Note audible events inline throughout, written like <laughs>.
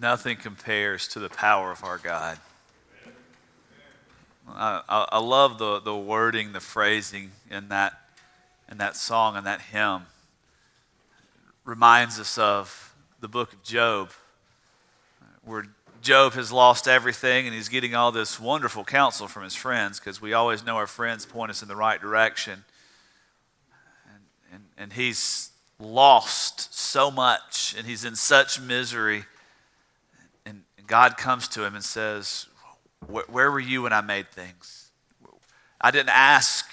Nothing compares to the power of our God. I, I, love the, the wording, the phrasing in that, in that song and that hymn. Reminds us of the book of Job, where Job has lost everything and he's getting all this wonderful counsel from his friends because we always know our friends point us in the right direction. And, and, and he's lost so much and he's in such misery. God comes to him and says, Where were you when I made things? I didn't ask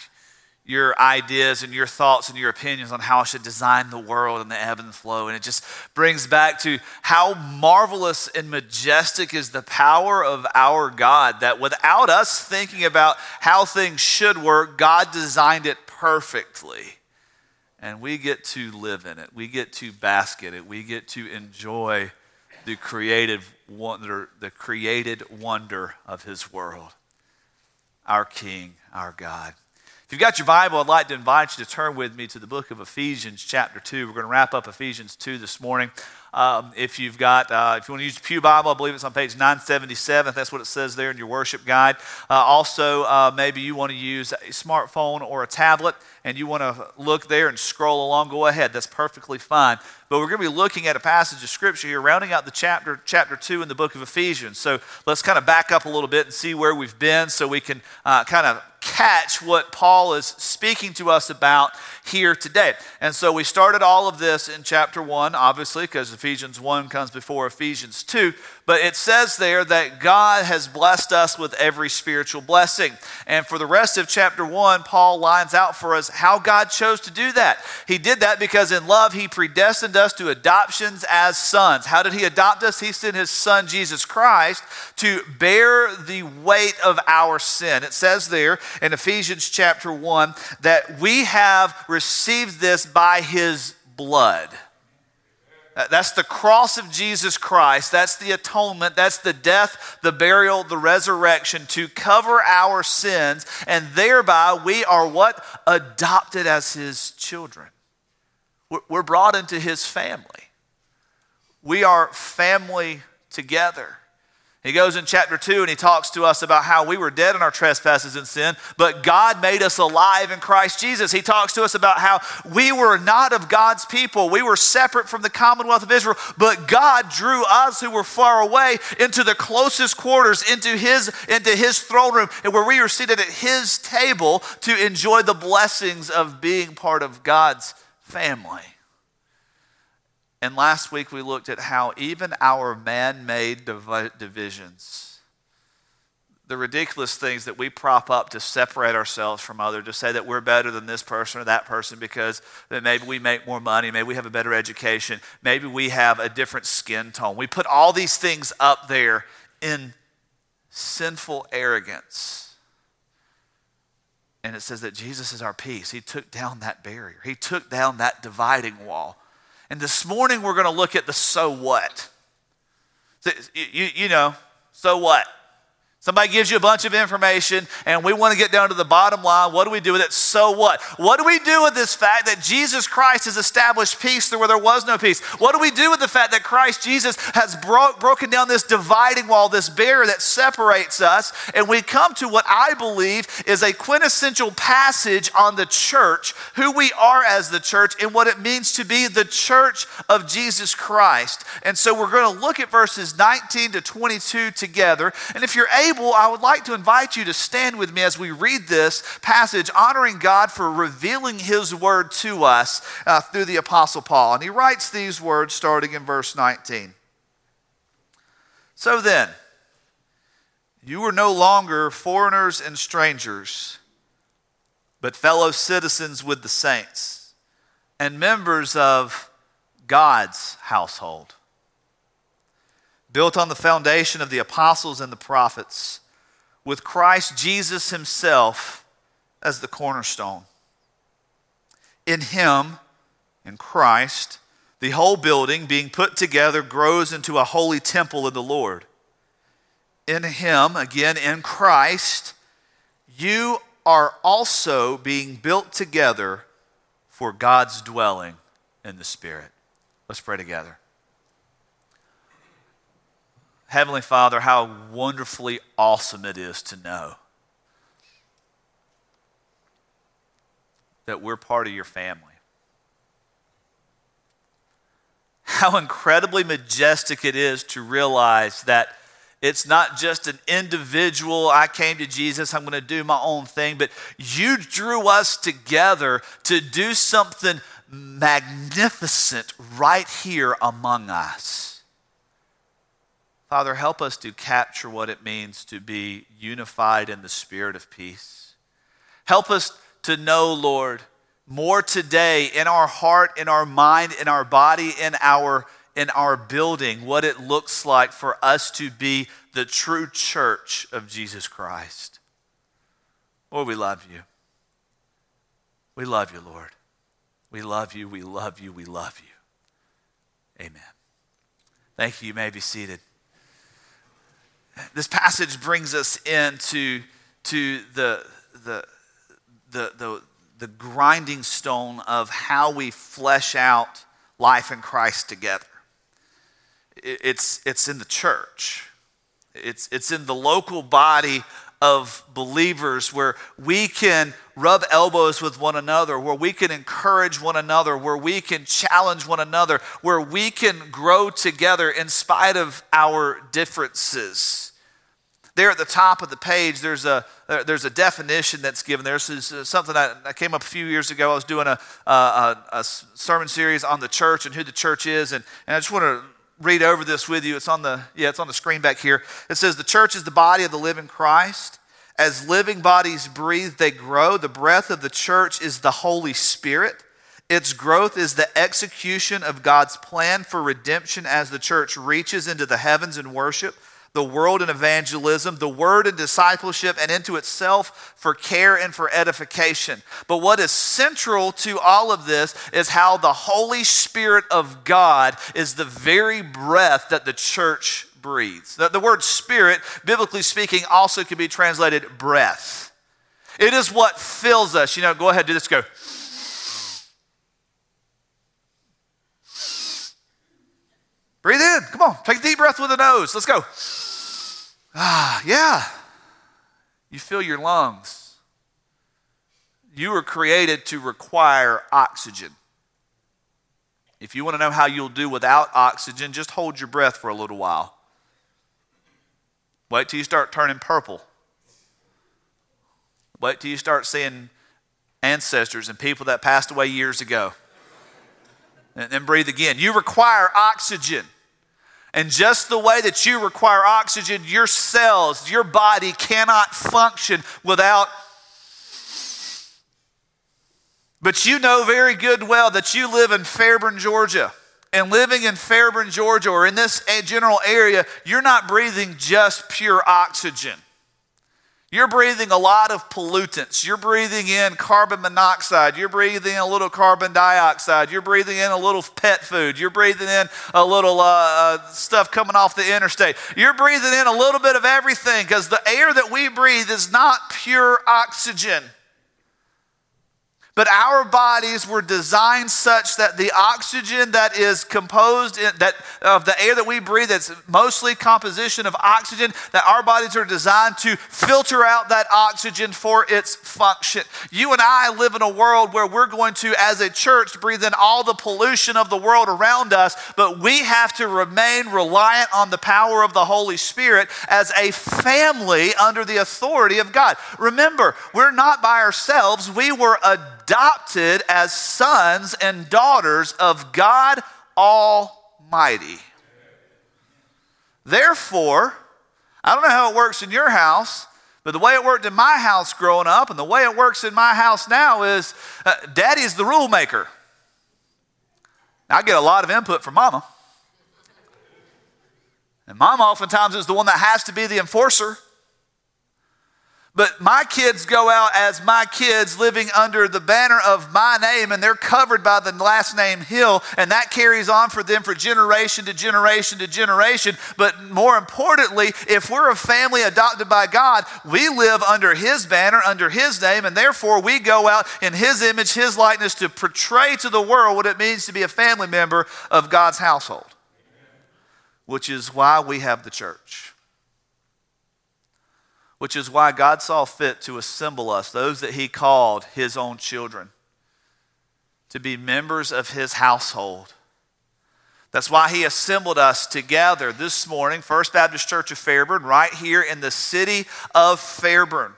your ideas and your thoughts and your opinions on how I should design the world and the ebb and flow. And it just brings back to how marvelous and majestic is the power of our God that without us thinking about how things should work, God designed it perfectly. And we get to live in it. We get to bask in it. We get to enjoy the creative wonder, the created wonder of his world. Our King, our God. If you've got your Bible, I'd like to invite you to turn with me to the book of Ephesians, chapter 2. We're going to wrap up Ephesians 2 this morning. Um, if you've got, uh, if you want to use the Pew Bible, I believe it's on page 977. That's what it says there in your worship guide. Uh, also, uh, maybe you want to use a smartphone or a tablet and you want to look there and scroll along, go ahead. That's perfectly fine. But we're going to be looking at a passage of scripture here, rounding out the chapter, chapter 2 in the book of Ephesians. So let's kind of back up a little bit and see where we've been so we can uh, kind of catch what Paul is speaking to us about here today. And so we started all of this in chapter 1, obviously, because Ephesians 1 comes before Ephesians 2. But it says there that God has blessed us with every spiritual blessing. And for the rest of chapter 1, Paul lines out for us how God chose to do that. He did that because in love, he predestined us to adoptions as sons. How did he adopt us? He sent his son, Jesus Christ, to bear the weight of our sin. It says there in Ephesians chapter 1 that we have received this by his blood. Uh, that's the cross of Jesus Christ. That's the atonement. That's the death, the burial, the resurrection to cover our sins. And thereby we are what? Adopted as his children. We're brought into his family. We are family together. He goes in chapter 2 and he talks to us about how we were dead in our trespasses and sin, but God made us alive in Christ Jesus. He talks to us about how we were not of God's people. We were separate from the commonwealth of Israel, but God drew us who were far away into the closest quarters, into his, into his throne room, and where we were seated at his table to enjoy the blessings of being part of God's family. And last week we looked at how even our man made divisions, the ridiculous things that we prop up to separate ourselves from others, to say that we're better than this person or that person because maybe we make more money, maybe we have a better education, maybe we have a different skin tone. We put all these things up there in sinful arrogance. And it says that Jesus is our peace. He took down that barrier, He took down that dividing wall. And this morning we're going to look at the so what. You, you know, so what? Somebody gives you a bunch of information, and we want to get down to the bottom line. What do we do with it? So what? What do we do with this fact that Jesus Christ has established peace where there was no peace? What do we do with the fact that Christ Jesus has bro- broken down this dividing wall, this barrier that separates us? And we come to what I believe is a quintessential passage on the church, who we are as the church, and what it means to be the church of Jesus Christ. And so we're going to look at verses 19 to 22 together. And if you're able, table, I would like to invite you to stand with me as we read this passage, honoring God for revealing His word to us uh, through the Apostle Paul. And he writes these words starting in verse 19. So then, you are no longer foreigners and strangers, but fellow citizens with the saints and members of God's household built on the foundation of the apostles and the prophets, with Christ Jesus himself as the cornerstone. In him, in Christ, the whole building being put together grows into a holy temple in the Lord. In him, again, in Christ, you are also being built together for God's dwelling in the Spirit. Let's pray together. Heavenly Father, how wonderfully awesome it is to know that we're part of your family. How incredibly majestic it is to realize that it's not just an individual, I came to Jesus, I'm going to do my own thing, but you drew us together to do something magnificent right here among us. Father, help us to capture what it means to be unified in the spirit of peace. Help us to know, Lord, more today in our heart, in our mind, in our body, in our in our building what it looks like for us to be the true church of Jesus Christ. Lord, we love you. We love you, Lord. We love you, we love you, we love you. Amen. Thank you. You may be seated. This passage brings us into to the, the, the, the, the grinding stone of how we flesh out life in Christ together. It's, it's in the church. It's, it's in the local body of believers where we can rub elbows with one another, where we can encourage one another, where we can challenge one another, where we can grow together in spite of our differences. There at the top of the page, there's a, there's a definition that's given there. This is uh, something that I came up a few years ago. I was doing a, a, a sermon series on the church and who the church is, and, and I just want to read over this with you. It's on the yeah, it's on the screen back here. It says the church is the body of the living Christ. As living bodies breathe, they grow. The breath of the church is the Holy Spirit. Its growth is the execution of God's plan for redemption as the church reaches into the heavens in worship the world in evangelism, the word in discipleship, and into itself for care and for edification. But what is central to all of this is how the Holy Spirit of God is the very breath that the church breathes. The, the word spirit, biblically speaking, also can be translated breath. It is what fills us. You know, go ahead, do this, go. Breathe in. Come on. Take a deep breath with the nose. Let's go. Ah, yeah. You fill your lungs. You were created to require oxygen. If you want to know how you'll do without oxygen, just hold your breath for a little while. Wait till you start turning purple. Wait till you start seeing ancestors and people that passed away years ago. And then breathe again. You require oxygen. And just the way that you require oxygen, your cells, your body cannot function without. But you know very good well that you live in Fairburn, Georgia. And living in Fairburn, Georgia, or in this general area, you're not breathing just pure oxygen. You're breathing a lot of pollutants. You're breathing in carbon monoxide. You're breathing in a little carbon dioxide. You're breathing in a little pet food. You're breathing in a little uh, uh, stuff coming off the interstate. You're breathing in a little bit of everything because the air that we breathe is not pure oxygen. But our bodies were designed such that the oxygen that is composed in, that of the air that we breathe, that's mostly composition of oxygen, that our bodies are designed to filter out that oxygen for its function. You and I live in a world where we're going to, as a church, breathe in all the pollution of the world around us, but we have to remain reliant on the power of the Holy Spirit as a family under the authority of God. Remember, we're not by ourselves. We were adopted adopted as sons and daughters of God Almighty. Therefore, I don't know how it works in your house, but the way it worked in my house growing up and the way it works in my house now is uh, daddy's the rule maker. I get a lot of input from mama. And mama oftentimes is the one that has to be the enforcer. But my kids go out as my kids living under the banner of my name, and they're covered by the last name Hill, and that carries on for them for generation to generation to generation. But more importantly, if we're a family adopted by God, we live under His banner, under His name, and therefore we go out in His image, His likeness to portray to the world what it means to be a family member of God's household. which is why we have the church. Which is why God saw fit to assemble us, those that He called His own children, to be members of His household. That's why He assembled us together this morning, First Baptist Church of Fairburn, right here in the city of Fairburn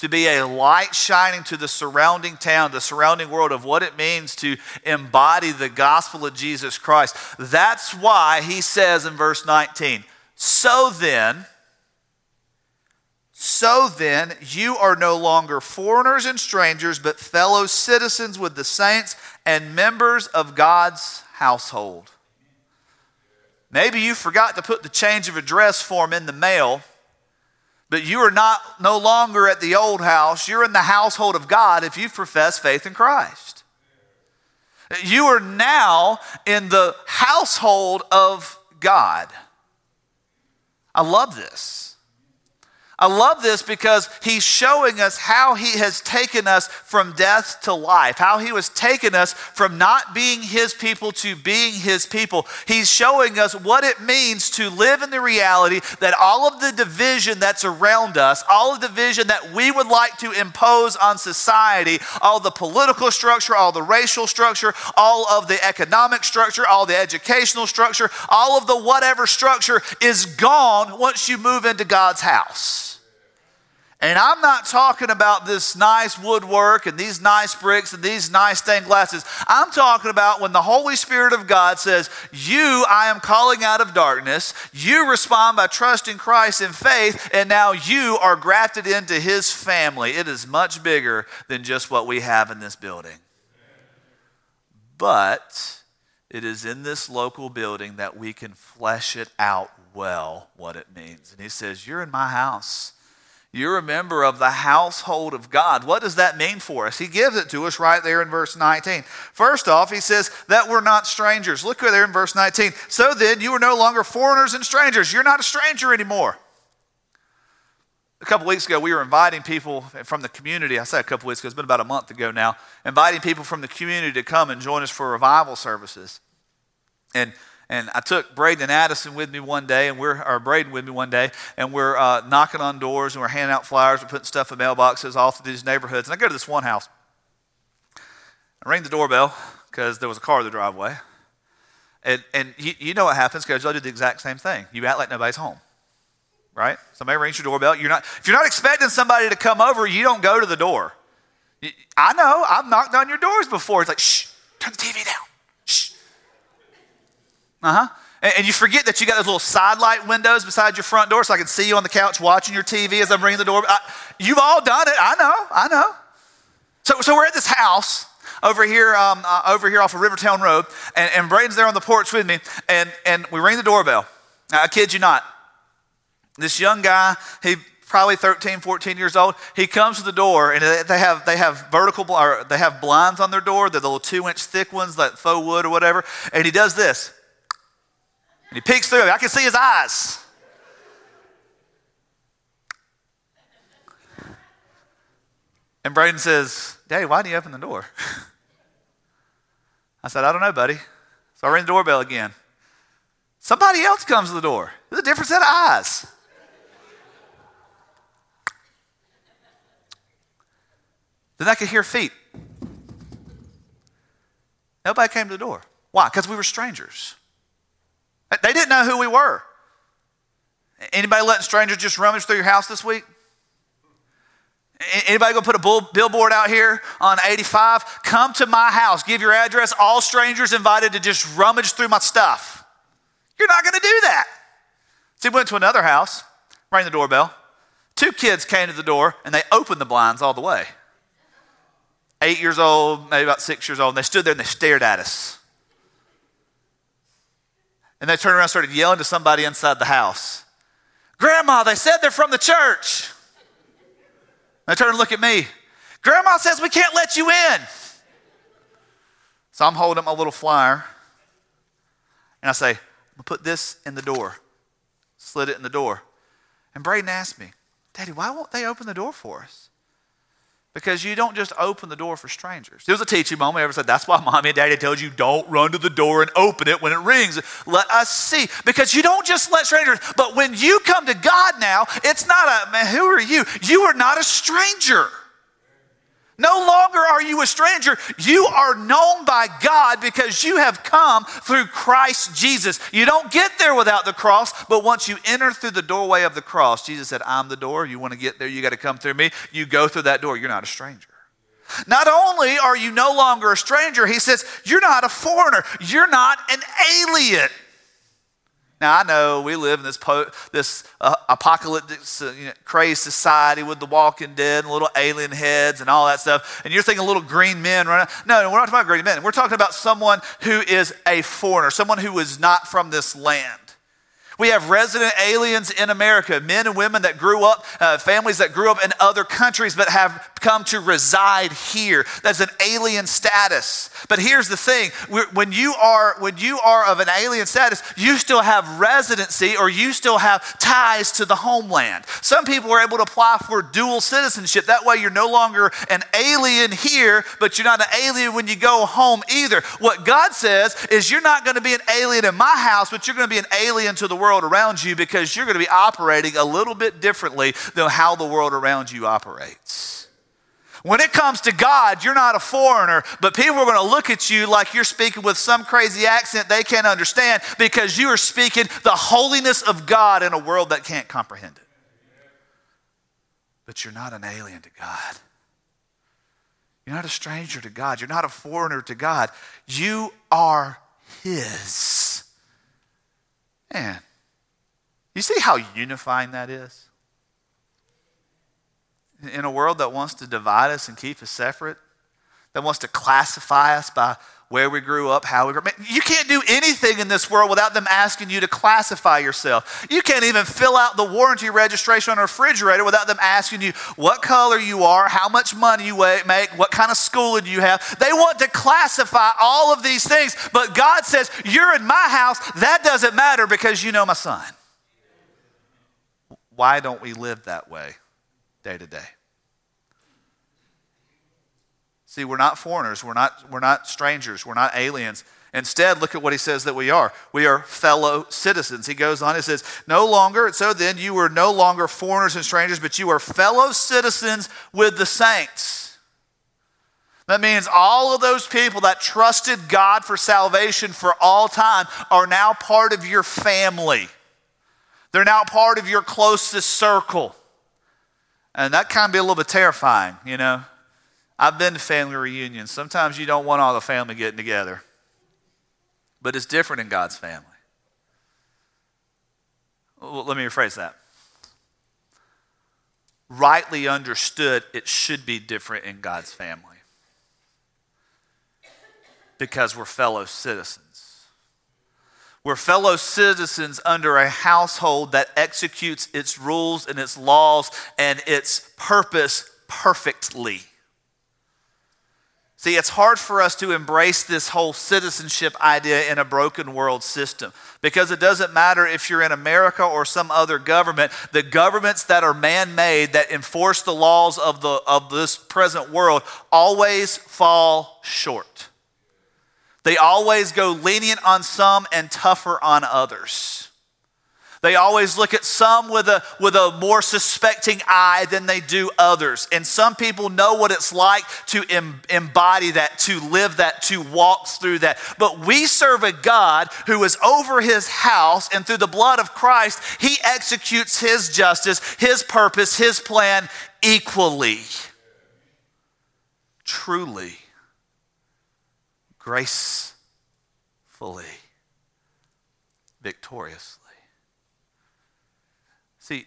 to be a light shining to the surrounding town, the surrounding world of what it means to embody the gospel of Jesus Christ. That's why he says in verse 19, So then, so then, you are no longer foreigners and strangers, but fellow citizens with the saints and members of God's household. Maybe you forgot to put the change of address form in the mail but you are not no longer at the old house. You're in the household of God if you profess faith in Christ. You are now in the household of God. I love this. I love this because he's showing us how he has taken us from death to life, how he was taken us from not being his people to being his people. He's showing us what it means to live in the reality that all of the division that's around us, all of the division that we would like to impose on society, all the political structure, all the racial structure, all of the economic structure, all the educational structure, all of the whatever structure is gone once you move into God's house. And I'm not talking about this nice woodwork and these nice bricks and these nice stained glasses. I'm talking about when the Holy Spirit of God says, You, I am calling out of darkness. You respond by trusting Christ in faith, and now you are grafted into his family. It is much bigger than just what we have in this building. But it is in this local building that we can flesh it out well what it means. And he says, You're in my house. You're a member of the household of God. What does that mean for us? He gives it to us right there in verse 19. First off, he says that we're not strangers. Look there in verse 19. So then, you are no longer foreigners and strangers. You're not a stranger anymore. A couple weeks ago, we were inviting people from the community. I say a couple weeks ago, it's been about a month ago now, inviting people from the community to come and join us for revival services. And and I took Braden and Addison with me one day, and we're, or Braden with me one day, and we're uh, knocking on doors and we're handing out flyers, we're putting stuff in mailboxes all through these neighborhoods. And I go to this one house. I ring the doorbell because there was a car in the driveway. And, and you, you know what happens because y'all do the exact same thing. You act like nobody's home, right? Somebody rings your doorbell. You're not, if you're not expecting somebody to come over, you don't go to the door. I know, I've knocked on your doors before. It's like, shh, turn the TV down. Uh huh. And, and, you forget that you got those little side light windows beside your front door so I can see you on the couch watching your TV as I'm ringing the door. I, you've all done it. I know. I know. So, so we're at this house over here, um, uh, over here off of Rivertown Road, and, and Braden's there on the porch with me, and, and we ring the doorbell. I kid you not. This young guy, he probably 13, 14 years old. He comes to the door, and they have, they have vertical, or they have blinds on their door. They're the little two inch thick ones, like faux wood or whatever. And he does this. And he peeks through. I can see his eyes. And Braden says, Daddy, why didn't you open the door? <laughs> I said, I don't know, buddy. So I ring the doorbell again. Somebody else comes to the door. There's a different set of eyes. Then I could hear feet. Nobody came to the door. Why? Because we were strangers. They didn't know who we were. Anybody letting strangers just rummage through your house this week? Anybody gonna put a billboard out here on 85? Come to my house, give your address. All strangers invited to just rummage through my stuff. You're not gonna do that. So he went to another house, rang the doorbell. Two kids came to the door and they opened the blinds all the way. Eight years old, maybe about six years old, and they stood there and they stared at us. And they turned around and started yelling to somebody inside the house Grandma, they said they're from the church. They turned and look at me. Grandma says we can't let you in. So I'm holding my little flyer. And I say, I'm to put this in the door. Slid it in the door. And Braden asked me, Daddy, why won't they open the door for us? Because you don't just open the door for strangers. It was a teaching moment. I ever said that's why mommy and daddy told you don't run to the door and open it when it rings. Let us see. Because you don't just let strangers. But when you come to God now, it's not a man. Who are you? You are not a stranger. No longer are you a stranger. You are known by God because you have come through Christ Jesus. You don't get there without the cross, but once you enter through the doorway of the cross, Jesus said, I'm the door. You want to get there, you got to come through me. You go through that door, you're not a stranger. Not only are you no longer a stranger, he says, you're not a foreigner, you're not an alien. Now, I know we live in this, po- this uh, apocalyptic uh, you know, crazed society with the walking dead and little alien heads and all that stuff. And you're thinking little green men. No, no, we're not talking about green men. We're talking about someone who is a foreigner, someone who is not from this land. We have resident aliens in America, men and women that grew up, uh, families that grew up in other countries but have come to reside here. That's an alien status. But here's the thing when you, are, when you are of an alien status, you still have residency or you still have ties to the homeland. Some people are able to apply for dual citizenship. That way, you're no longer an alien here, but you're not an alien when you go home either. What God says is, you're not going to be an alien in my house, but you're going to be an alien to the world world around you because you're going to be operating a little bit differently than how the world around you operates. When it comes to God, you're not a foreigner, but people are going to look at you like you're speaking with some crazy accent they can't understand because you are speaking the holiness of God in a world that can't comprehend it. But you're not an alien to God. You're not a stranger to God. You're not a foreigner to God. You are His. Man, you see how unifying that is? In a world that wants to divide us and keep us separate, that wants to classify us by where we grew up, how we grew up. You can't do anything in this world without them asking you to classify yourself. You can't even fill out the warranty registration on a refrigerator without them asking you what color you are, how much money you make, what kind of schooling you have. They want to classify all of these things, but God says, You're in my house. That doesn't matter because you know my son. Why don't we live that way day to day? See, we're not foreigners, we're not, we're not strangers, we're not aliens. Instead, look at what he says that we are. We are fellow citizens. He goes on, he says, No longer, so then you are no longer foreigners and strangers, but you are fellow citizens with the saints. That means all of those people that trusted God for salvation for all time are now part of your family. They're now part of your closest circle. And that can be a little bit terrifying, you know. I've been to family reunions. Sometimes you don't want all the family getting together, but it's different in God's family. Well, let me rephrase that. Rightly understood, it should be different in God's family because we're fellow citizens. We're fellow citizens under a household that executes its rules and its laws and its purpose perfectly. See, it's hard for us to embrace this whole citizenship idea in a broken world system because it doesn't matter if you're in America or some other government. The governments that are man made, that enforce the laws of, the, of this present world, always fall short. They always go lenient on some and tougher on others. They always look at some with a, with a more suspecting eye than they do others. And some people know what it's like to em, embody that, to live that, to walk through that. But we serve a God who is over his house, and through the blood of Christ, he executes his justice, his purpose, his plan equally. Truly gracefully, victoriously. See,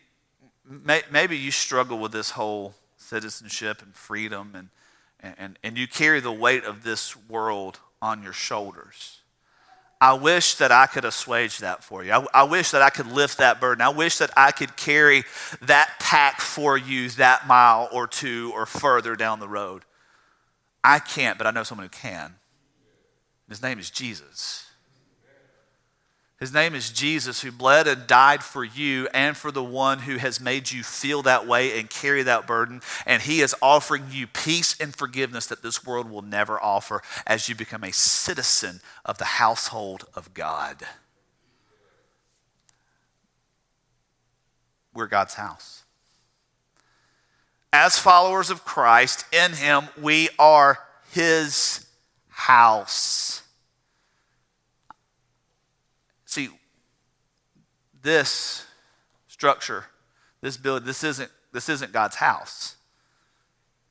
may, maybe you struggle with this whole citizenship and freedom, and, and, and you carry the weight of this world on your shoulders. I wish that I could assuage that for you. I, I, wish that I could lift that burden. I wish that I could carry that pack for you that mile or two or further down the road. I can't, but I know someone who can. His name is Jesus. His name is Jesus, who bled and died for you and for the one who has made you feel that way and carry that burden. And He is offering you peace and forgiveness that this world will never offer as you become a citizen of the household of God. We're God's house. As followers of Christ, in Him, we are His house. See, this structure, this building, this isn't, this isn't God's house.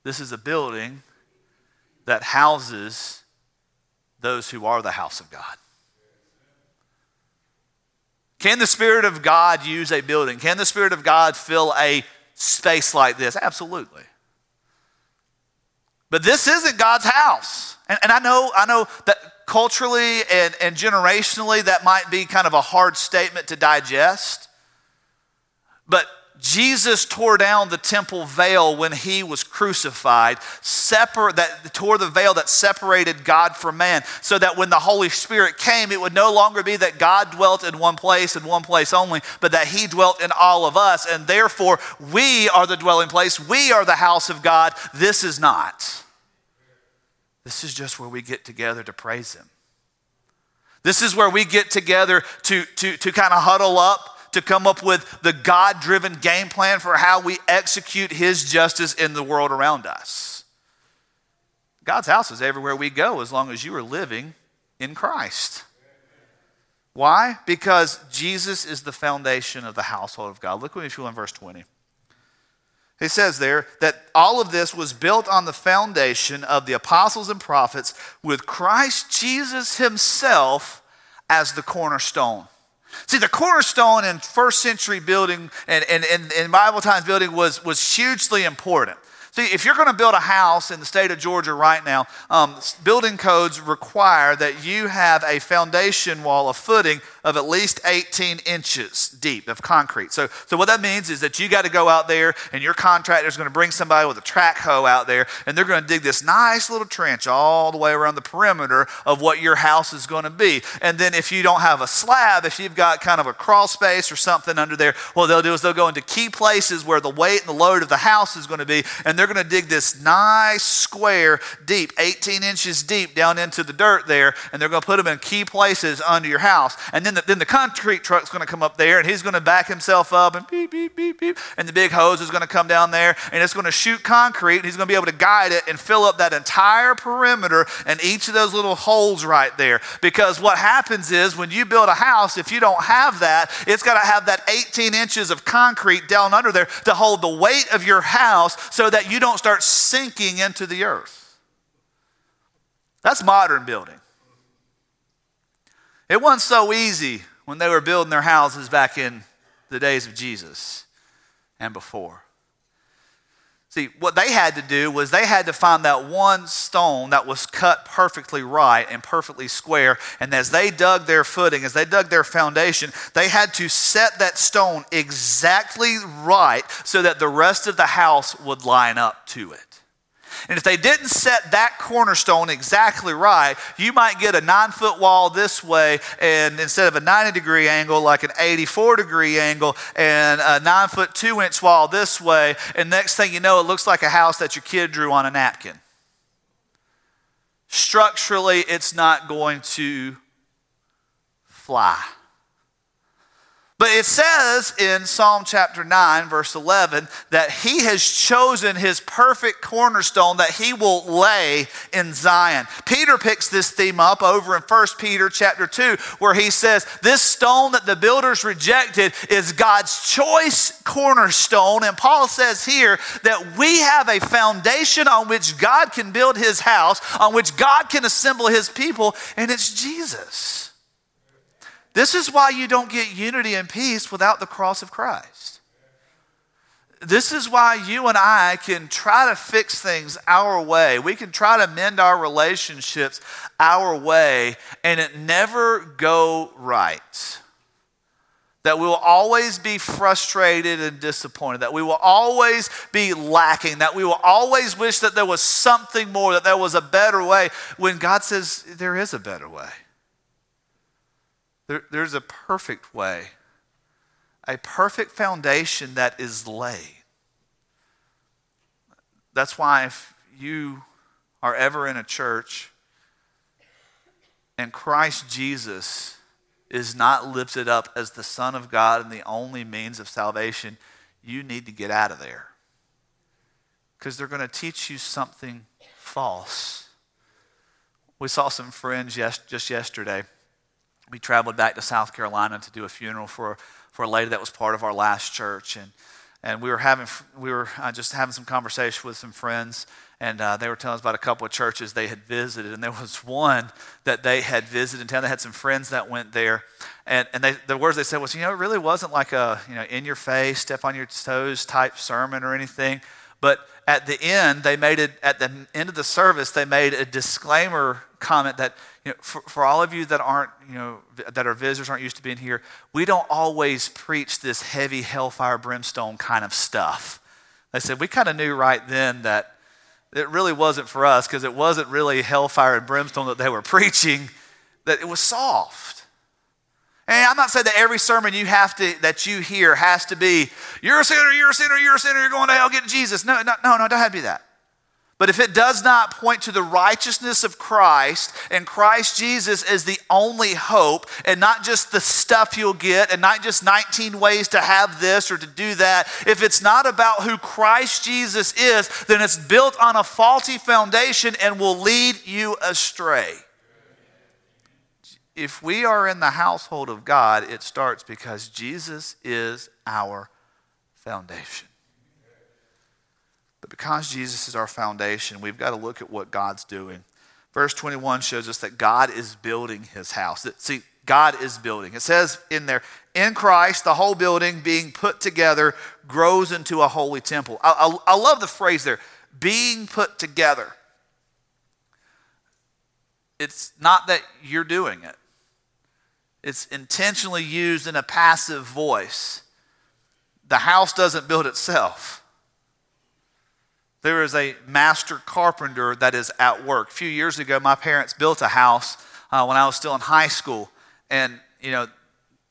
This is a building that houses those who are the house of God. Can the Spirit of God use a building? Can the Spirit of God fill a space like this? Absolutely. But this isn't God's house. And, and I know, I know that culturally and, and generationally, that might be kind of a hard statement to digest. But Jesus tore down the temple veil when he was crucified, separ- that tore the veil that separated God from man, so that when the Holy Spirit came, it would no longer be that God dwelt in one place and one place only, but that he dwelt in all of us. And therefore, we are the dwelling place, we are the house of God. This is not. This is just where we get together to praise him. This is where we get together to, to, to kind of huddle up to come up with the God driven game plan for how we execute His justice in the world around us. God's house is everywhere we go as long as you are living in Christ. Why? Because Jesus is the foundation of the household of God. Look what if you in verse 20. He says there that all of this was built on the foundation of the apostles and prophets with Christ Jesus himself as the cornerstone. See, the cornerstone in first century building and, and, Bible times building was, was hugely important. See, if you're going to build a house in the state of Georgia right now, um, building codes require that you have a foundation wall, a footing of at least 18 inches deep of concrete. So, so what that means is that you got to go out there and your contractor is going to bring somebody with a track hoe out there and they're going to dig this nice little trench all the way around the perimeter of what your house is going to be. And then if you don't have a slab, if you've got kind of a crawl space or something under there, what they'll do is they'll go into key places where the weight and the load of the house is going to be and they're going to dig this nice square deep, 18 inches deep down into the dirt there and they're going to put them in key places under your house. And then the, then the concrete truck's going to come up there and he's going to back himself up and beep, beep, beep, beep. And the big hose is going to come down there and it's going to shoot concrete and he's going to be able to guide it and fill up that entire perimeter and each of those little holes right there. Because what happens is when you build a house, if you don't have that, it's got to have that 18 inches of concrete down under there to hold the weight of your house so that you don't start sinking into the earth. That's modern building. It wasn't so easy when they were building their houses back in the days of Jesus and before. See, what they had to do was they had to find that one stone that was cut perfectly right and perfectly square. And as they dug their footing, as they dug their foundation, they had to set that stone exactly right so that the rest of the house would line up to it. And if they didn't set that cornerstone exactly right, you might get a nine foot wall this way, and instead of a 90 degree angle, like an 84 degree angle, and a nine foot two inch wall this way. And next thing you know, it looks like a house that your kid drew on a napkin. Structurally, it's not going to fly. But it says in Psalm chapter 9, verse 11, that he has chosen his perfect cornerstone that he will lay in Zion. Peter picks this theme up over in 1 Peter chapter 2, where he says, This stone that the builders rejected is God's choice cornerstone. And Paul says here that we have a foundation on which God can build his house, on which God can assemble his people, and it's Jesus. This is why you don't get unity and peace without the cross of Christ. This is why you and I can try to fix things our way. We can try to mend our relationships our way, and it never go right. That we will always be frustrated and disappointed, that we will always be lacking, that we will always wish that there was something more, that there was a better way, when God says there is a better way. There, there's a perfect way, a perfect foundation that is laid. That's why if you are ever in a church and Christ Jesus is not lifted up as the Son of God and the only means of salvation, you need to get out of there. Because they're going to teach you something false. We saw some friends yes, just yesterday. We traveled back to South Carolina to do a funeral for, for a lady that was part of our last church. And and we were having we were uh, just having some conversation with some friends and uh, they were telling us about a couple of churches they had visited. And there was one that they had visited in town. They had some friends that went there. And, and they, the words they said was you know it really wasn't like a you know in your face step on your toes type sermon or anything. But at the end they made it at the end of the service they made a disclaimer comment that you know, for, for all of you that aren't, you know, that are visitors, aren't used to being here, we don't always preach this heavy hellfire brimstone kind of stuff. They said, we kind of knew right then that it really wasn't for us because it wasn't really hellfire and brimstone that they were <laughs> preaching, that it was soft. And I'm not saying that every sermon you have to, that you hear has to be, you're a sinner, you're a sinner, you're a sinner, you're going to hell, get Jesus. No, no, no, no, don't have to be that. But if it does not point to the righteousness of Christ and Christ Jesus as the only hope, and not just the stuff you'll get, and not just 19 ways to have this or to do that, if it's not about who Christ Jesus is, then it's built on a faulty foundation and will lead you astray. If we are in the household of God, it starts because Jesus is our foundation. Because Jesus is our foundation, we've got to look at what God's doing. Verse 21 shows us that God is building his house. See, God is building. It says in there, in Christ, the whole building being put together grows into a holy temple. I, I, I love the phrase there, being put together. It's not that you're doing it, it's intentionally used in a passive voice. The house doesn't build itself. There is a master carpenter that is at work. A few years ago, my parents built a house uh, when I was still in high school. And, you know,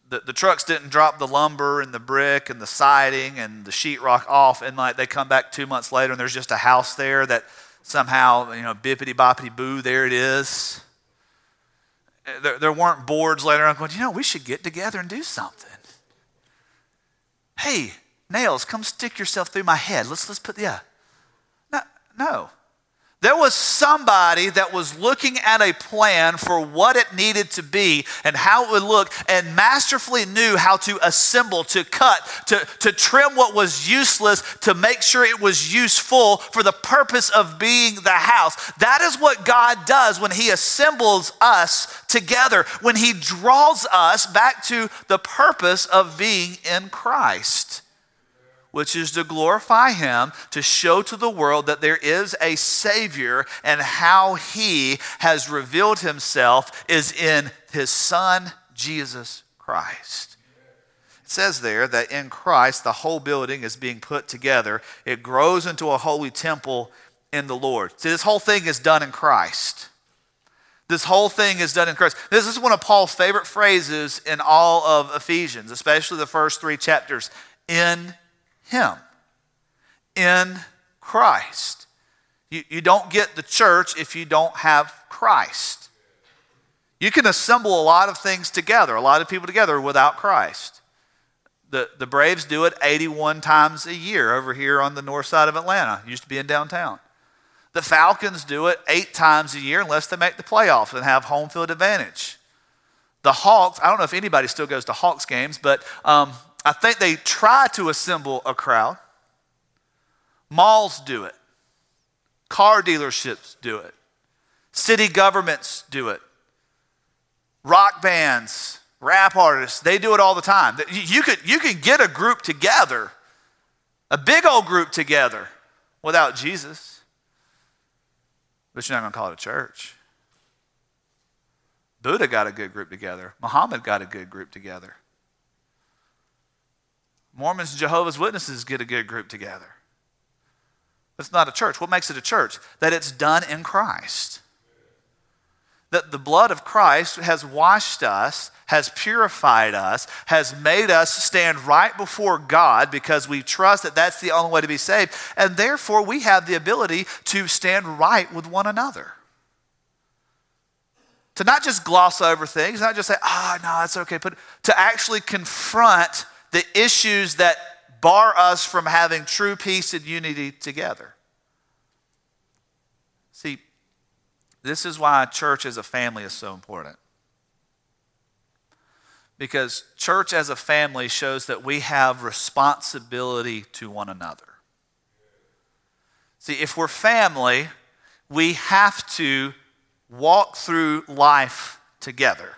the, the trucks didn't drop the lumber and the brick and the siding and the sheetrock off. And, like, they come back two months later and there's just a house there that somehow, you know, bippity boppity boo, there it is. There, there weren't boards later on going, you know, we should get together and do something. Hey, nails, come stick yourself through my head. Let's, let's put, yeah. No. There was somebody that was looking at a plan for what it needed to be and how it would look and masterfully knew how to assemble, to cut, to, to trim what was useless, to make sure it was useful for the purpose of being the house. That is what God does when He assembles us together, when He draws us back to the purpose of being in Christ which is to glorify Him, to show to the world that there is a Savior and how He has revealed Himself is in His Son, Jesus Christ. It says there that in Christ, the whole building is being put together, it grows into a holy temple in the Lord. See, this whole thing is done in Christ. This whole thing is done in Christ. This is one of Paul's favorite phrases in all of Ephesians, especially the first three chapters. In him in Christ. You, you don't get the church if you don't have Christ. You can assemble a lot of things together, a lot of people together without Christ. The, the Braves do it 81 times a year over here on the north side of Atlanta. Used to be in downtown. The Falcons do it eight times a year unless they make the playoffs and have home field advantage. The Hawks, I don't know if anybody still goes to Hawks games, but um, I think they try to assemble a crowd. Malls do it, car dealerships do it, city governments do it, rock bands, rap artists, they do it all the time. You, could, you can get a group together, a big old group together, without Jesus, but you're not going to call it a church. Buddha got a good group together. Muhammad got a good group together. Mormons and Jehovah's Witnesses get a good group together. It's not a church. What makes it a church? That it's done in Christ. that the blood of Christ has washed us, has purified us, has made us stand right before God because we trust that that's the only way to be saved. And therefore, we have the ability to stand right with one another. To not just gloss over things, not just say, oh, no, that's okay, but to actually confront the issues that bar us from having true peace and unity together. See, this is why church as a family is so important. Because church as a family shows that we have responsibility to one another. See, if we're family, we have to walk through life together.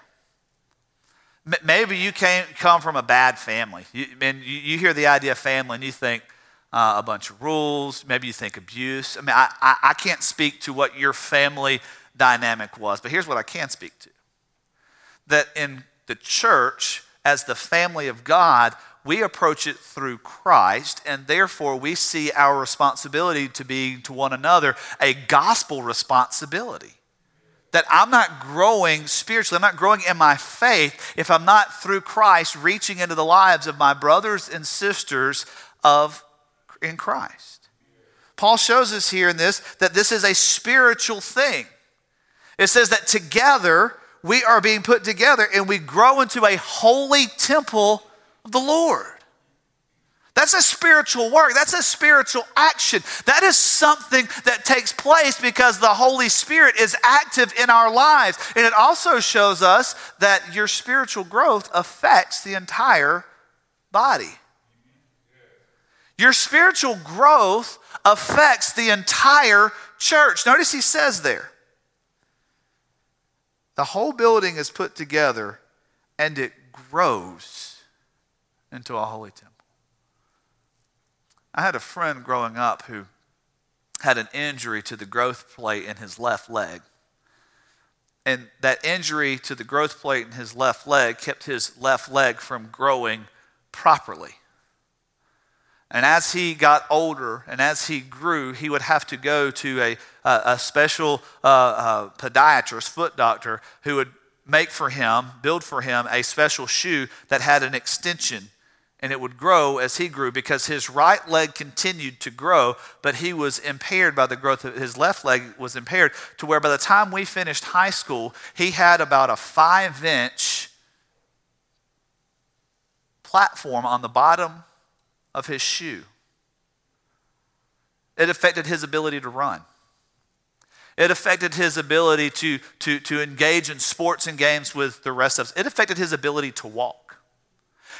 Maybe you came, come from a bad family. You, and you, you hear the idea of family and you think uh, a bunch of rules. Maybe you think abuse. I mean, I, I, I can't speak to what your family dynamic was, but here's what I can speak to that in the church, as the family of God, we approach it through Christ, and therefore we see our responsibility to be to one another a gospel responsibility that I'm not growing spiritually, I'm not growing in my faith if I'm not through Christ reaching into the lives of my brothers and sisters of in Christ. Paul shows us here in this that this is a spiritual thing. It says that together we are being put together and we grow into a holy temple of the Lord. That's a spiritual work. That's a spiritual action. That is something that takes place because the Holy Spirit is active in our lives. And it also shows us that your spiritual growth affects the entire body. Your spiritual growth affects the entire church. Notice he says there the whole building is put together and it grows into a holy temple. I had a friend growing up who had an injury to the growth plate in his left leg. And that injury to the growth plate in his left leg kept his left leg from growing properly. And as he got older and as he grew, he would have to go to a, a, a special uh, uh, podiatrist, foot doctor, who would make for him, build for him a special shoe that had an extension and it would grow as he grew because his right leg continued to grow, but he was impaired by the growth of his left leg was impaired to where by the time we finished high school, he had about a five inch platform on the bottom of his shoe. It affected his ability to run. It affected his ability to, to, to engage in sports and games with the rest of us. It affected his ability to walk.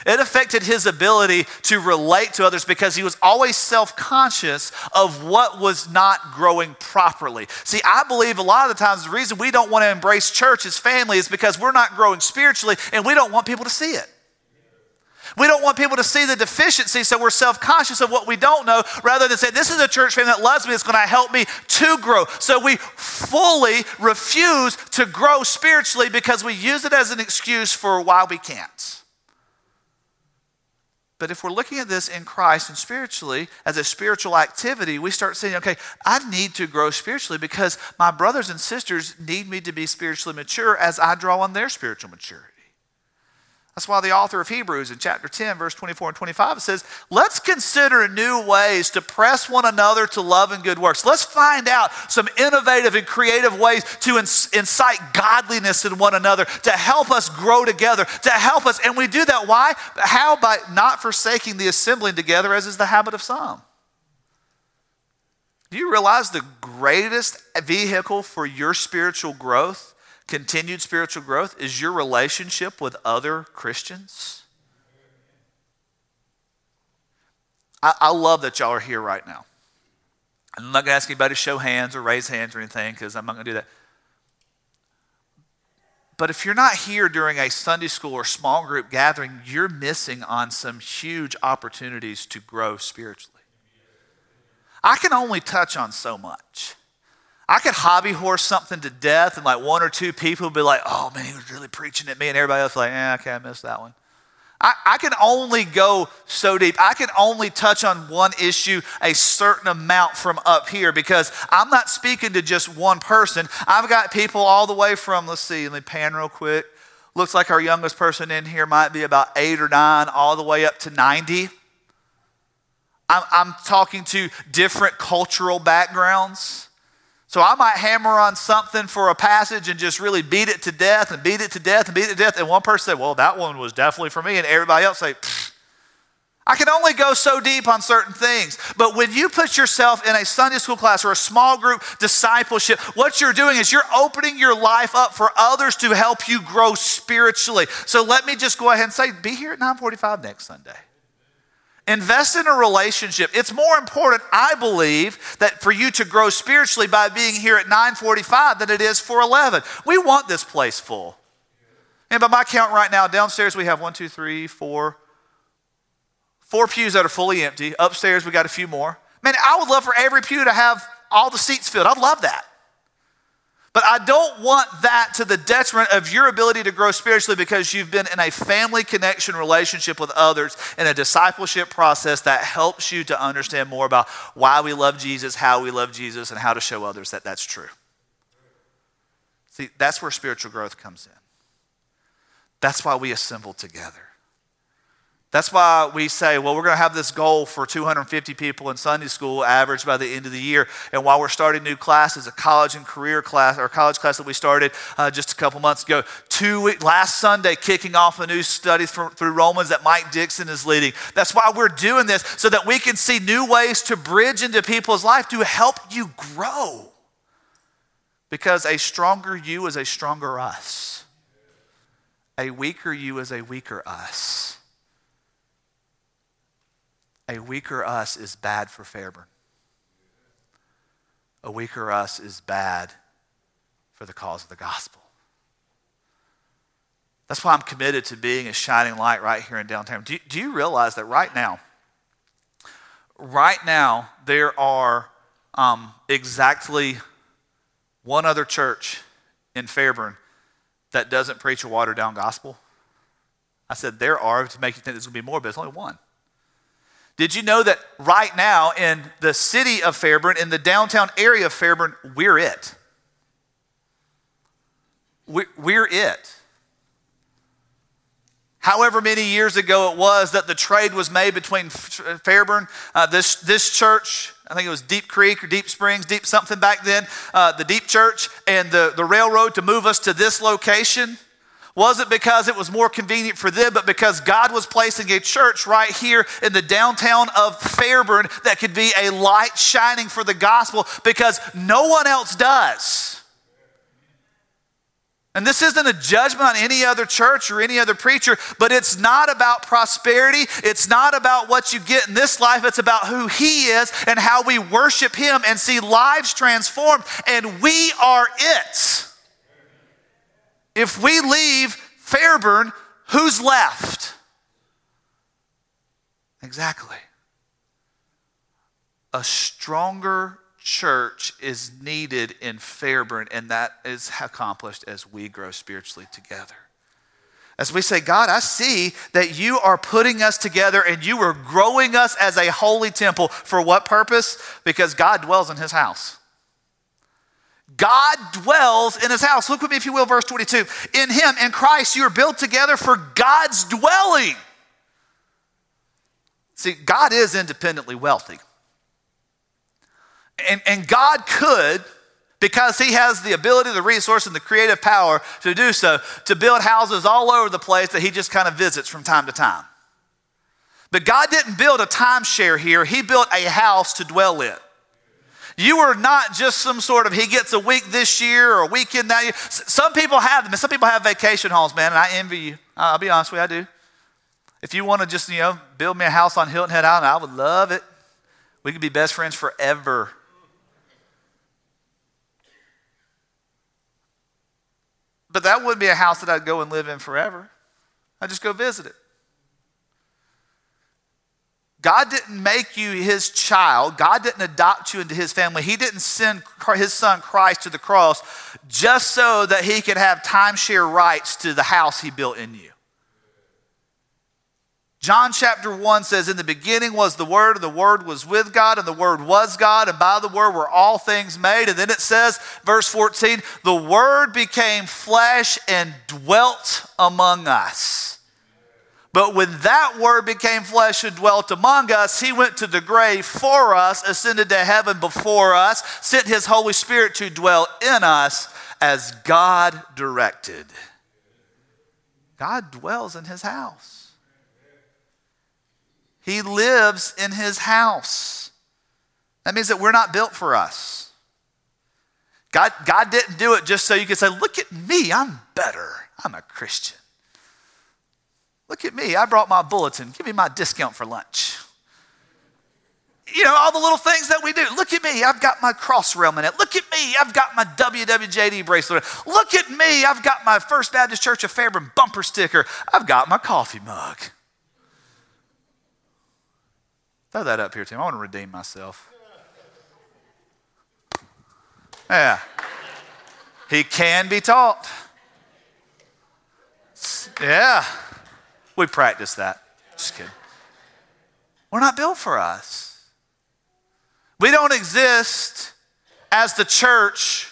It affected his ability to relate to others because he was always self conscious of what was not growing properly. See, I believe a lot of the times the reason we don't want to embrace church as family is because we're not growing spiritually and we don't want people to see it. We don't want people to see the deficiency, so we're self conscious of what we don't know rather than say, This is a church family that loves me, it's going to help me to grow. So we fully refuse to grow spiritually because we use it as an excuse for why we can't. But if we're looking at this in Christ and spiritually as a spiritual activity, we start saying, okay, I need to grow spiritually because my brothers and sisters need me to be spiritually mature as I draw on their spiritual maturity. That's why the author of Hebrews in chapter 10, verse 24 and 25 says, Let's consider new ways to press one another to love and good works. Let's find out some innovative and creative ways to incite godliness in one another, to help us grow together, to help us. And we do that. Why? How? By not forsaking the assembling together, as is the habit of some. Do you realize the greatest vehicle for your spiritual growth continued spiritual growth is your relationship with other Christians. I, I love that y'all are here right now. I'm not going to ask anybody to show hands or raise hands or anything because I'm not going to do that. But if you're not here during a Sunday school or small group gathering, you're missing on some huge opportunities to grow spiritually. I can only touch on so much. I could hobby horse something to death, and like one or two people would be like, oh man, he was really preaching at me, and everybody else like, yeah, okay, I missed that one. I, I, can only go so deep. I can only touch on one issue a certain amount from up here because I'm not speaking to just one person. I've got people all the way from, let's see, let me pan real quick. Looks like our youngest person in here might be about eight or nine, all the way up to 90. I'm, I'm talking to different cultural backgrounds. So I might hammer on something for a passage and just really beat it to death and beat it to death and beat it to death. And one person said, well, that one was definitely for me. And everybody else say, I can only go so deep on certain things. But when you put yourself in a Sunday school class or a small group discipleship, what you're doing is you're opening your life up for others to help you grow spiritually. So let me just go ahead and say, be here at 945 next Sunday. Invest in a relationship. It's more important, I believe, that for you to grow spiritually by being here at 945 than it is for 11. We want this place full. And by my count right now, downstairs we have one, two, three, four, four pews that are fully empty. Upstairs we got a few more. Man, I would love for every pew to have all the seats filled. I'd love that. But I don't want that to the detriment of your ability to grow spiritually because you've been in a family connection relationship with others in a discipleship process that helps you to understand more about why we love Jesus, how we love Jesus, and how to show others that that's true. See, that's where spiritual growth comes in. That's why we assemble together. That's why we say, well, we're going to have this goal for 250 people in Sunday school average by the end of the year. And while we're starting new classes, a college and career class, or college class that we started uh, just a couple months ago, two week, last Sunday, kicking off a new study through, through Romans that Mike Dixon is leading. That's why we're doing this, so that we can see new ways to bridge into people's life to help you grow. Because a stronger you is a stronger us, a weaker you is a weaker us a weaker us is bad for Fairburn. A weaker us is bad for the cause of the gospel. That's why I'm committed to being a shining light right here in downtown. Do, do you realize that right now, right now, there are um, exactly one other church in Fairburn that doesn't preach a watered down gospel? I said there are to make you think there's going to be more, but there's only one. Did you know that right now in the city of Fairburn, in the downtown area of Fairburn, we're it? We're it. However, many years ago it was that the trade was made between Fairburn, uh, this, this church, I think it was Deep Creek or Deep Springs, Deep something back then, uh, the Deep Church, and the, the railroad to move us to this location wasn't because it was more convenient for them, but because God was placing a church right here in the downtown of Fairburn that could be a light shining for the gospel because no one else does. And this isn't a judgment on any other church or any other preacher, but it's not about prosperity. It's not about what you get in this life. It's about who He is and how we worship Him and see lives transformed. And we are it. If we leave Fairburn, who's left? Exactly. A stronger church is needed in Fairburn, and that is accomplished as we grow spiritually together. As we say, God, I see that you are putting us together and you are growing us as a holy temple. For what purpose? Because God dwells in his house. God dwells in his house. Look with me, if you will, verse 22. In him, in Christ, you are built together for God's dwelling. See, God is independently wealthy. And, and God could, because he has the ability, the resource, and the creative power to do so, to build houses all over the place that he just kind of visits from time to time. But God didn't build a timeshare here, he built a house to dwell in. You are not just some sort of, he gets a week this year or a weekend that year. Some people have them, some people have vacation homes, man, and I envy you. I'll be honest with you, I do. If you want to just, you know, build me a house on Hilton Head Island, I would love it. We could be best friends forever. But that wouldn't be a house that I'd go and live in forever. I'd just go visit it. God didn't make you his child. God didn't adopt you into his family. He didn't send his son Christ to the cross just so that he could have timeshare rights to the house he built in you. John chapter 1 says, In the beginning was the Word, and the Word was with God, and the Word was God, and by the Word were all things made. And then it says, verse 14, the Word became flesh and dwelt among us. But when that Word became flesh and dwelt among us, He went to the grave for us, ascended to heaven before us, sent His Holy Spirit to dwell in us as God directed. God dwells in His house. He lives in his house. That means that we're not built for us. God, God didn't do it just so you could say, Look at me, I'm better. I'm a Christian. Look at me, I brought my bulletin. Give me my discount for lunch. You know, all the little things that we do. Look at me, I've got my cross realm in it. Look at me, I've got my WWJD bracelet. Look at me, I've got my First Baptist Church of Fairburn bumper sticker. I've got my coffee mug. Throw that up here, Tim. I want to redeem myself. Yeah. He can be taught. Yeah. We practice that. Just kidding. We're not built for us. We don't exist as the church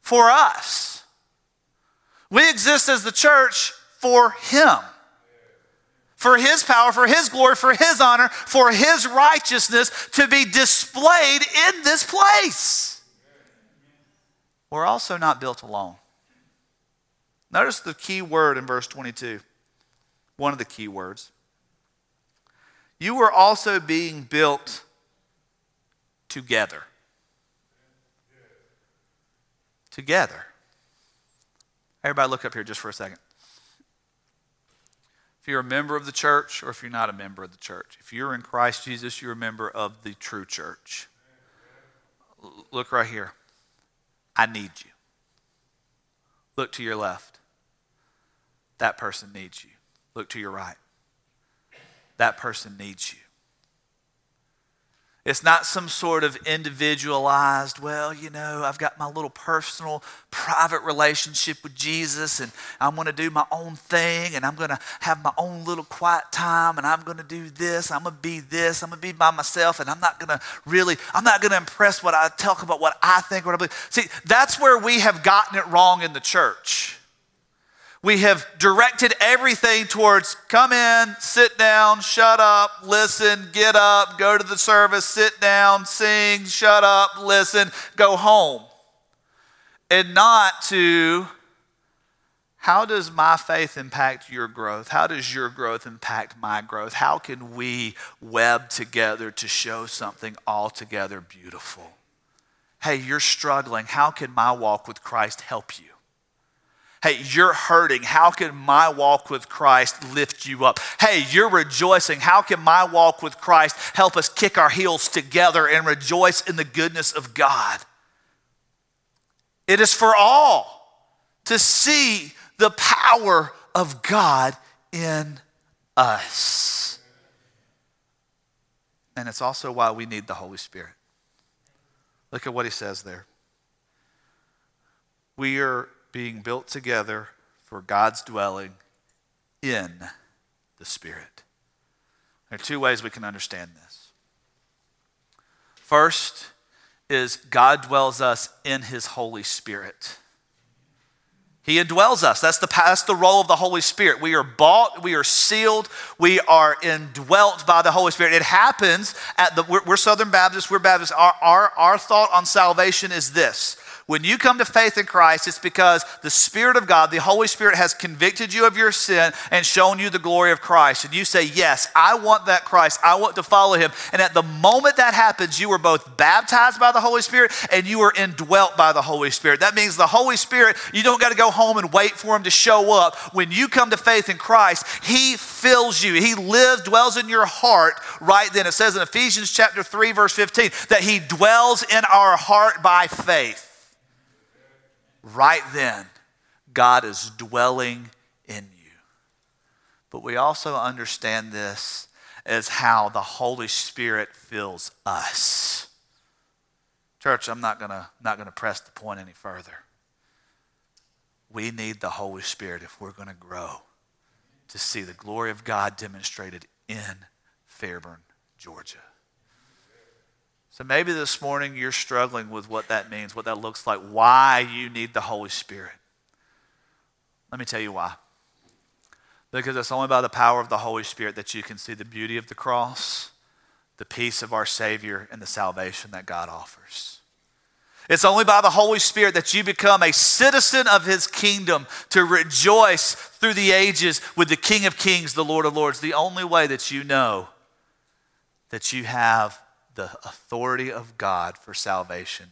for us. We exist as the church for Him for His power, for His glory, for His honor, for His righteousness to be displayed in this place. We're also not built alone. Notice the key word in verse 22, one of the key words. You were also being built together. Together. Everybody, look up here just for a second If you're a member of the church or if you're not a member of the church. If you're in Christ Jesus, you're a member of the true church. Look right here. I need you. Look to your left. That person needs you. Look to your right. That person needs you. It's not some sort of individualized, well, you know, I've got my little personal, private relationship with Jesus and I'm going to do my own thing and I'm going to have my own little quiet time and I'm going to do this, I'm going to be this, I'm going to be by myself and I'm not going to really, I'm not going to impress what I talk about what I think, what I believe. See, that's where we have gotten it wrong in the church. We have directed everything towards come in, sit down, shut up, listen, get up, go to the service, sit down, sing, shut up, listen, go home. And not to how does my faith impact your growth? How does your growth impact my growth? How can we web together to show something altogether beautiful? Hey, you're struggling. How can my walk with Christ help you? Hey, you're hurting. How can my walk with Christ lift you up? Hey, you're rejoicing. How can my walk with Christ help us kick our heels together and rejoice in the goodness of God? It is for all to see the power of God in us. And it's also why we need the Holy Spirit. Look at what he says there. We are being built together for God's dwelling in the Spirit. There are two ways we can understand this. First is God dwells us in His Holy Spirit. He indwells us. That's the, that's the role of the Holy Spirit. We are bought, we are sealed, we are indwelt by the Holy Spirit. It happens at the, we're, we're Southern Baptists, we're Baptists. Our, our, our thought on salvation is this when you come to faith in Christ, it's because the Spirit of God, the Holy Spirit, has convicted you of your sin and shown you the glory of Christ. And you say, Yes, I want that Christ. I want to follow him. And at the moment that happens, you are both baptized by the Holy Spirit and you are indwelt by the Holy Spirit. That means the Holy Spirit, you don't got to go home and wait for him to show up. When you come to faith in Christ, he fills you. He lives, dwells in your heart right then. It says in Ephesians chapter 3, verse 15, that he dwells in our heart by faith right then, God is dwelling in you. But we also understand this as how the Holy Spirit fills us. Church, I'm not going to not to press the point any further. We need the Holy Spirit if we're going to grow to see the glory of God demonstrated in Fairburn, Georgia. So maybe this morning you're struggling with what that means, what that looks like, why you need the Holy Spirit. Let me tell you why. Because it's only by the power of the Holy Spirit that you can see the beauty of the cross, the peace of our Savior, and the salvation that God offers. It's only by the Holy Spirit that you become a citizen of His kingdom to rejoice through the ages with the King of Kings, the Lord of Lords. The only way that you know that you have the authority of God for salvation